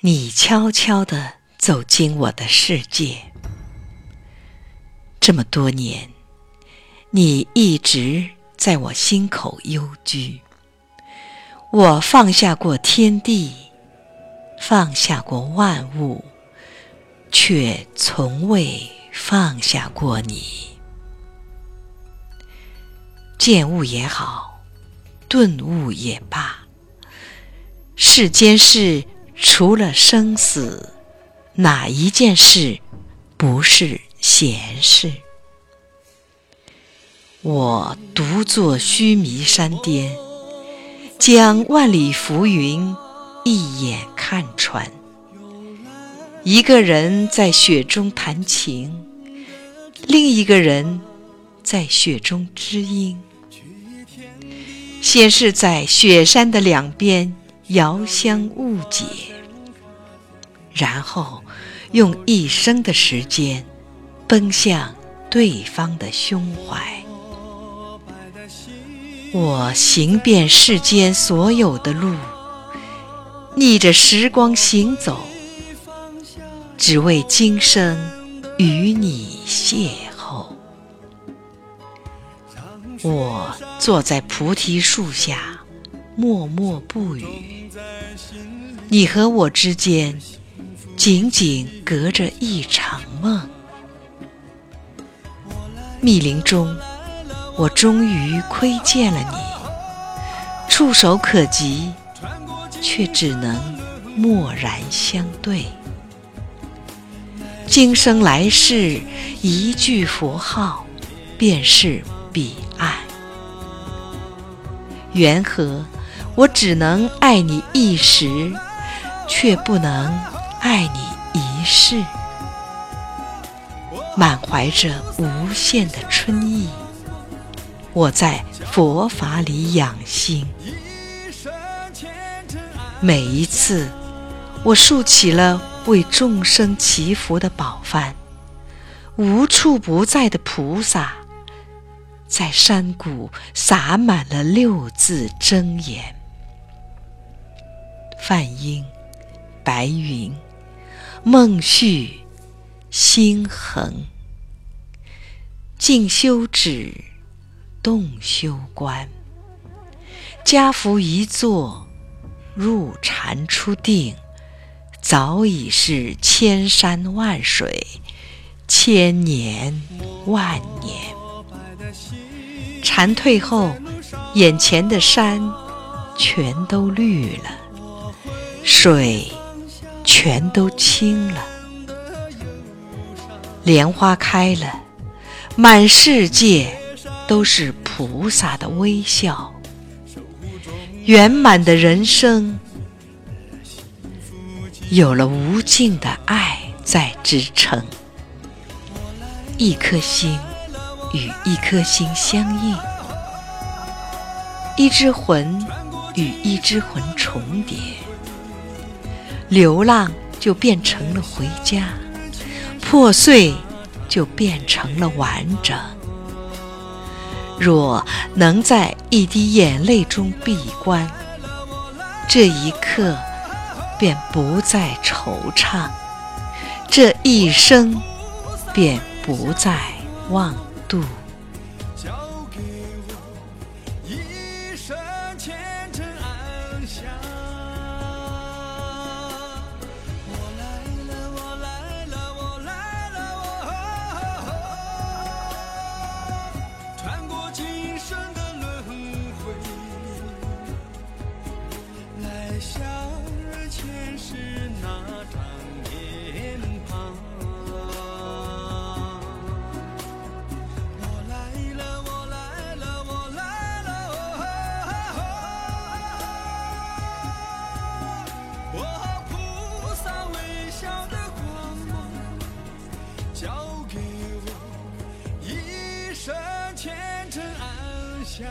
你悄悄地走进我的世界。这么多年，你一直在我心口幽居。我放下过天地，放下过万物，却从未放下过你。见悟也好，顿悟也罢，世间事除了生死，哪一件事不是？闲事，我独坐须弥山巅，将万里浮云一眼看穿。一个人在雪中弹琴，另一个人在雪中知音。先是在雪山的两边遥相误解，然后用一生的时间。奔向对方的胸怀，我行遍世间所有的路，逆着时光行走，只为今生与你邂逅。我坐在菩提树下，默默不语，你和我之间，仅仅隔着一场梦。密林中，我终于窥见了你，触手可及，却只能默然相对。今生来世，一句佛号，便是彼岸。缘何我只能爱你一时，却不能爱你一世？满怀着无限的春意，我在佛法里养心。每一次，我竖起了为众生祈福的宝幡，无处不在的菩萨，在山谷洒满了六字真言：梵音、白云、梦续。心恒，静修止，动修观。家福一坐，入禅出定，早已是千山万水，千年万年。禅退后，眼前的山全都绿了，水全都清了。莲花开了，满世界都是菩萨的微笑。圆满的人生，有了无尽的爱在支撑。一颗心与一颗心相应，一只魂与一只魂重叠，流浪就变成了回家。破碎就变成了完整。若能在一滴眼泪中闭关，这一刻便不再惆怅，这一生便不再妄度。交给我一生虔诚安详交给我一生虔诚安详